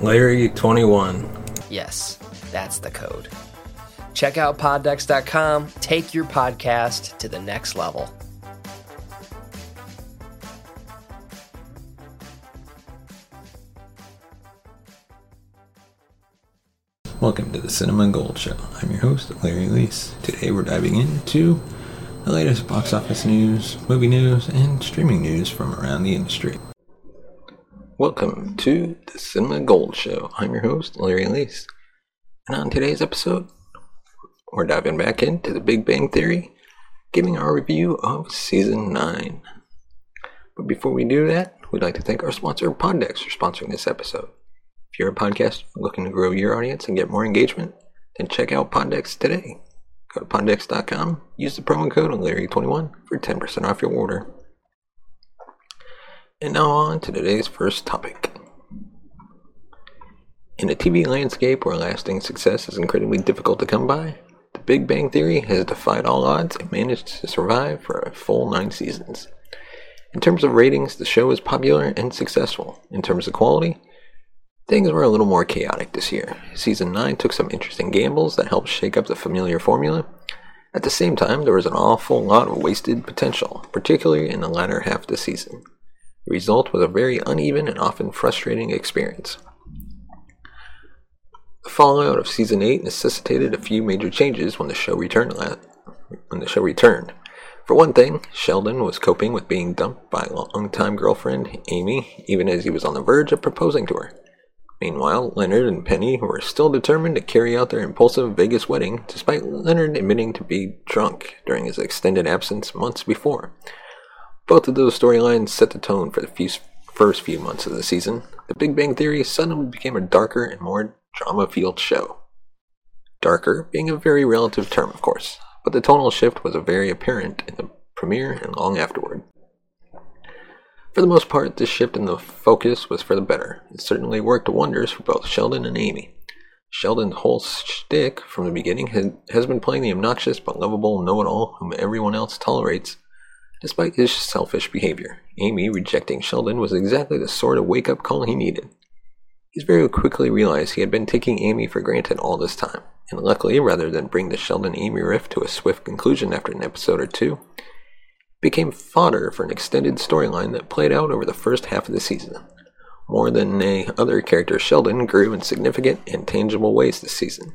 Larry21. Yes, that's the code. Check out poddex.com. Take your podcast to the next level. Welcome to the Cinema and Gold Show. I'm your host, Larry Leese. Today we're diving into the latest box office news, movie news, and streaming news from around the industry. Welcome to the Cinema Gold Show. I'm your host, Larry Leese. And on today's episode, we're diving back into the Big Bang Theory, giving our review of Season 9. But before we do that, we'd like to thank our sponsor, Poddex, for sponsoring this episode. If you're a podcast looking to grow your audience and get more engagement, then check out Poddex today. Go to poddex.com, use the promo code Larry21 for 10% off your order. And now on to today's first topic. In a TV landscape where lasting success is incredibly difficult to come by, The Big Bang Theory has defied all odds and managed to survive for a full nine seasons. In terms of ratings, the show is popular and successful. In terms of quality, Things were a little more chaotic this year. Season 9 took some interesting gambles that helped shake up the familiar formula. At the same time, there was an awful lot of wasted potential, particularly in the latter half of the season. The result was a very uneven and often frustrating experience. The fallout of season 8 necessitated a few major changes when the show returned when the show returned. For one thing, Sheldon was coping with being dumped by longtime girlfriend Amy, even as he was on the verge of proposing to her. Meanwhile, Leonard and Penny were still determined to carry out their impulsive Vegas wedding, despite Leonard admitting to be drunk during his extended absence months before. Both of those storylines set the tone for the few, first few months of the season. The Big Bang Theory suddenly became a darker and more drama filled show. Darker being a very relative term, of course, but the tonal shift was very apparent in the premiere and long afterward. For the most part, this shift in the focus was for the better. It certainly worked wonders for both Sheldon and Amy. Sheldon's whole shtick from the beginning has, has been playing the obnoxious but lovable know it all whom everyone else tolerates, despite his selfish behavior. Amy rejecting Sheldon was exactly the sort of wake up call he needed. He's very quickly realized he had been taking Amy for granted all this time, and luckily, rather than bring the Sheldon Amy rift to a swift conclusion after an episode or two, became fodder for an extended storyline that played out over the first half of the season. More than a other character, Sheldon grew in significant and tangible ways this season.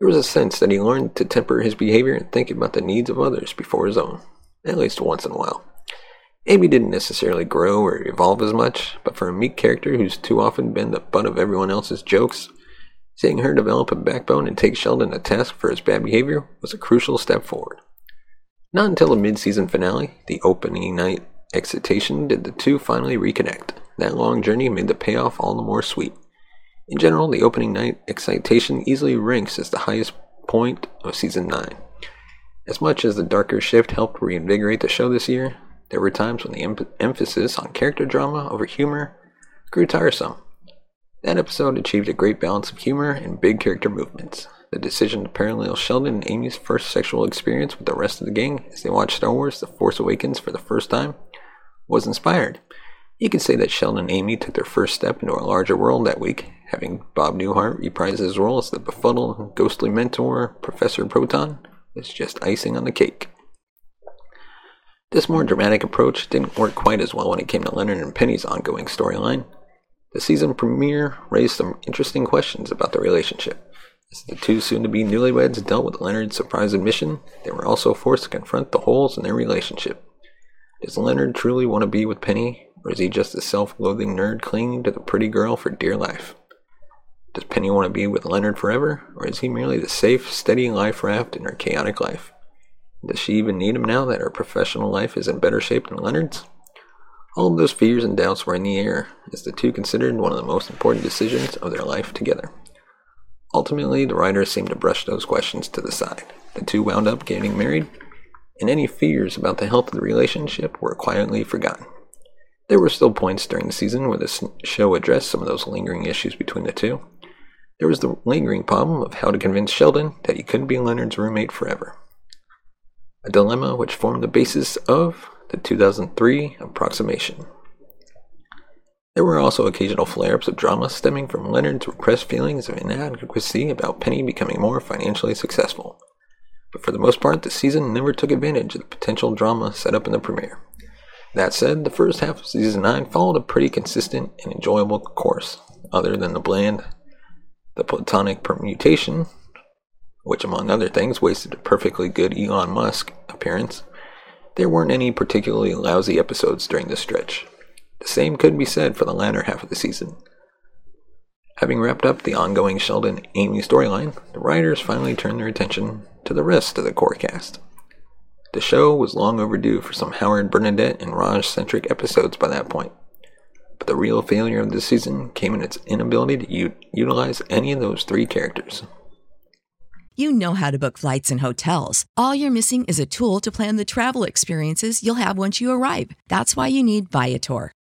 There was a sense that he learned to temper his behavior and think about the needs of others before his own, at least once in a while. Amy didn't necessarily grow or evolve as much, but for a meek character who's too often been the butt of everyone else's jokes, seeing her develop a backbone and take Sheldon to task for his bad behavior was a crucial step forward. Not until the mid-season finale, the opening night excitation, did the two finally reconnect. That long journey made the payoff all the more sweet. In general, the opening night excitation easily ranks as the highest point of season 9. As much as the darker shift helped reinvigorate the show this year, there were times when the em- emphasis on character drama over humor grew tiresome. That episode achieved a great balance of humor and big character movements. The decision to parallel Sheldon and Amy's first sexual experience with the rest of the gang as they watched Star Wars The Force Awakens for the first time was inspired. You could say that Sheldon and Amy took their first step into a larger world that week, having Bob Newhart reprise his role as the befuddled, ghostly mentor, Professor Proton, was just icing on the cake. This more dramatic approach didn't work quite as well when it came to Leonard and Penny's ongoing storyline. The season premiere raised some interesting questions about their relationship. As the two soon to be newlyweds dealt with Leonard's surprise admission, they were also forced to confront the holes in their relationship. Does Leonard truly want to be with Penny, or is he just a self loathing nerd clinging to the pretty girl for dear life? Does Penny want to be with Leonard forever, or is he merely the safe, steady life raft in her chaotic life? Does she even need him now that her professional life is in better shape than Leonard's? All of those fears and doubts were in the air as the two considered one of the most important decisions of their life together. Ultimately, the writers seemed to brush those questions to the side. The two wound up getting married, and any fears about the health of the relationship were quietly forgotten. There were still points during the season where the show addressed some of those lingering issues between the two. There was the lingering problem of how to convince Sheldon that he couldn't be Leonard's roommate forever a dilemma which formed the basis of the 2003 approximation. There were also occasional flare ups of drama stemming from Leonard's repressed feelings of inadequacy about Penny becoming more financially successful. But for the most part, the season never took advantage of the potential drama set up in the premiere. That said, the first half of season 9 followed a pretty consistent and enjoyable course, other than the bland, the platonic permutation which among other things wasted a perfectly good Elon Musk appearance, there weren't any particularly lousy episodes during this stretch. The same could be said for the latter half of the season. Having wrapped up the ongoing Sheldon Amy storyline, the writers finally turned their attention to the rest of the core cast. The show was long overdue for some Howard Bernadette and Raj centric episodes by that point. But the real failure of the season came in its inability to u- utilize any of those three characters. You know how to book flights and hotels. All you're missing is a tool to plan the travel experiences you'll have once you arrive. That's why you need Viator.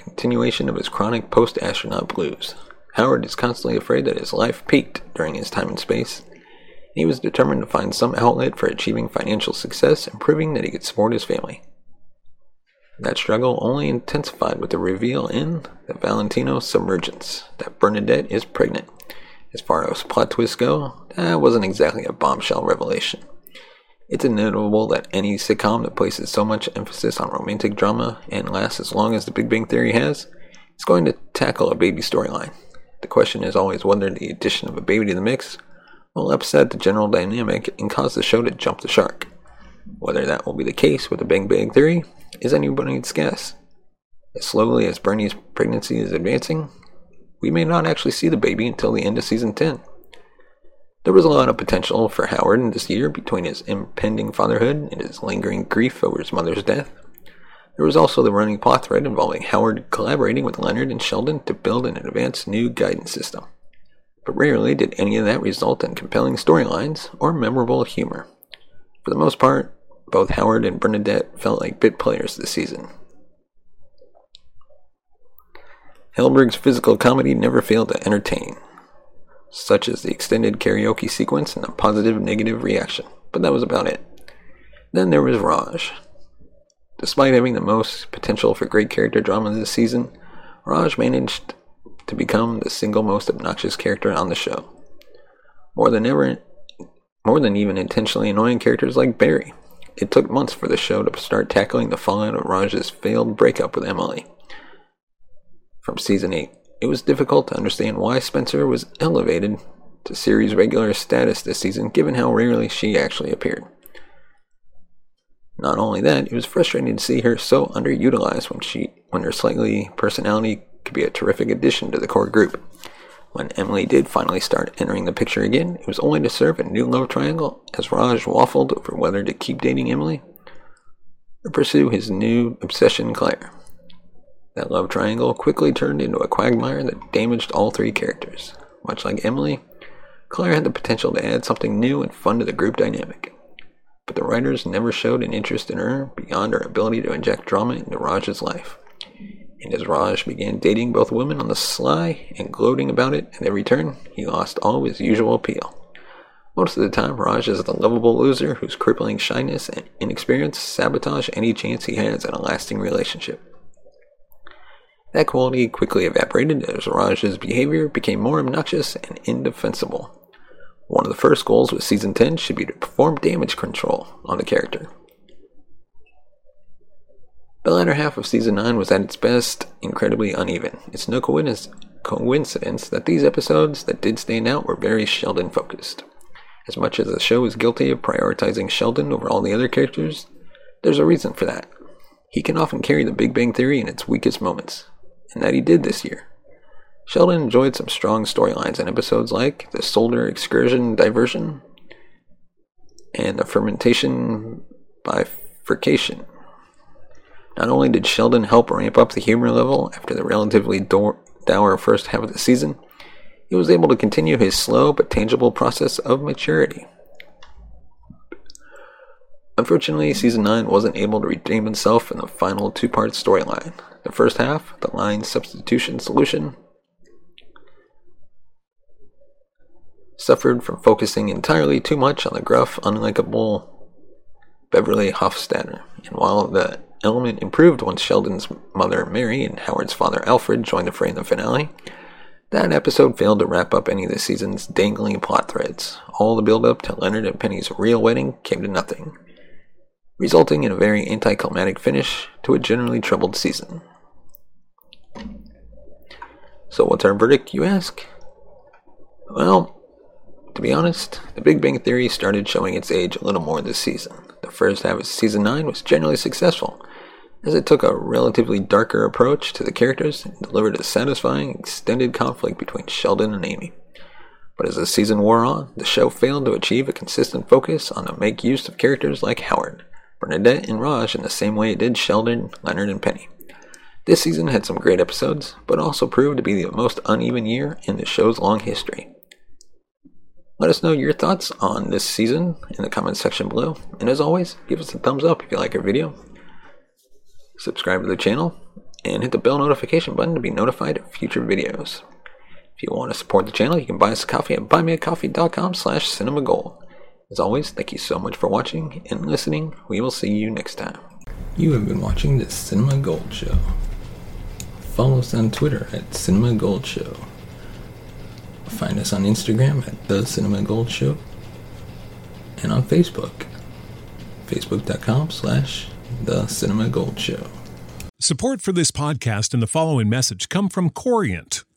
continuation of his chronic post astronaut blues. Howard is constantly afraid that his life peaked during his time in space. He was determined to find some outlet for achieving financial success and proving that he could support his family. That struggle only intensified with the reveal in The Valentino Submergence that Bernadette is pregnant. As far as plot twists go, that wasn't exactly a bombshell revelation. It's notable that any sitcom that places so much emphasis on romantic drama and lasts as long as The Big Bang Theory has is going to tackle a baby storyline. The question is always whether the addition of a baby to the mix will upset the general dynamic and cause the show to jump the shark. Whether that will be the case with The Big Bang Theory is anybody's guess. As slowly as Bernie's pregnancy is advancing, we may not actually see the baby until the end of season 10. There was a lot of potential for Howard in this year between his impending fatherhood and his lingering grief over his mother's death. There was also the running plot thread involving Howard collaborating with Leonard and Sheldon to build an advanced new guidance system. But rarely did any of that result in compelling storylines or memorable humor. For the most part, both Howard and Bernadette felt like bit players this season. Helberg's physical comedy never failed to entertain, such as the extended karaoke sequence and a positive negative reaction, but that was about it. Then there was Raj. Despite having the most potential for great character drama this season, Raj managed to become the single most obnoxious character on the show. More than ever, more than even intentionally annoying characters like Barry. It took months for the show to start tackling the fallout of Raj's failed breakup with Emily from season 8. It was difficult to understand why Spencer was elevated to series regular status this season, given how rarely she actually appeared. Not only that, it was frustrating to see her so underutilized when she when her slightly personality could be a terrific addition to the core group. When Emily did finally start entering the picture again, it was only to serve a new love triangle as Raj waffled over whether to keep dating Emily or pursue his new obsession Claire. That love triangle quickly turned into a quagmire that damaged all three characters. Much like Emily, Claire had the potential to add something new and fun to the group dynamic. But the writers never showed an interest in her beyond her ability to inject drama into Raj's life. And as Raj began dating both women on the sly and gloating about it at every turn, he lost all his usual appeal. Most of the time, Raj is the lovable loser whose crippling shyness and inexperience sabotage any chance he has at a lasting relationship. That quality quickly evaporated as Raj's behavior became more obnoxious and indefensible. One of the first goals with Season 10 should be to perform damage control on the character. The latter half of Season 9 was at its best incredibly uneven. It's no coincidence that these episodes that did stand out were very Sheldon focused. As much as the show is guilty of prioritizing Sheldon over all the other characters, there's a reason for that. He can often carry the Big Bang Theory in its weakest moments and that he did this year. Sheldon enjoyed some strong storylines in episodes like the Solder Excursion Diversion and the Fermentation Bifurcation. Not only did Sheldon help ramp up the humor level after the relatively dour first half of the season, he was able to continue his slow but tangible process of maturity. Unfortunately, season 9 wasn't able to redeem itself in the final two part storyline, the first half, the line substitution solution, suffered from focusing entirely too much on the gruff, unlikable Beverly Hofstadter. And while the element improved once Sheldon's mother Mary and Howard's father Alfred joined the fray in the finale, that episode failed to wrap up any of the season's dangling plot threads. All the build up to Leonard and Penny's real wedding came to nothing, resulting in a very anticlimactic finish to a generally troubled season. So, what's our verdict, you ask? Well, to be honest, The Big Bang Theory started showing its age a little more this season. The first half of season 9 was generally successful, as it took a relatively darker approach to the characters and delivered a satisfying, extended conflict between Sheldon and Amy. But as the season wore on, the show failed to achieve a consistent focus on to make use of characters like Howard, Bernadette, and Raj in the same way it did Sheldon, Leonard, and Penny. This season had some great episodes, but also proved to be the most uneven year in the show's long history. Let us know your thoughts on this season in the comments section below. And as always, give us a thumbs up if you like our video. Subscribe to the channel and hit the bell notification button to be notified of future videos. If you want to support the channel, you can buy us a coffee at buymeacoffee.com slash cinemagold. As always, thank you so much for watching and listening. We will see you next time. You have been watching the Cinema Gold Show. Follow us on Twitter at Cinema Gold Show. Find us on Instagram at The Cinema Gold Show. And on Facebook, facebook.com slash The Cinema Gold Show. Support for this podcast and the following message come from Corient.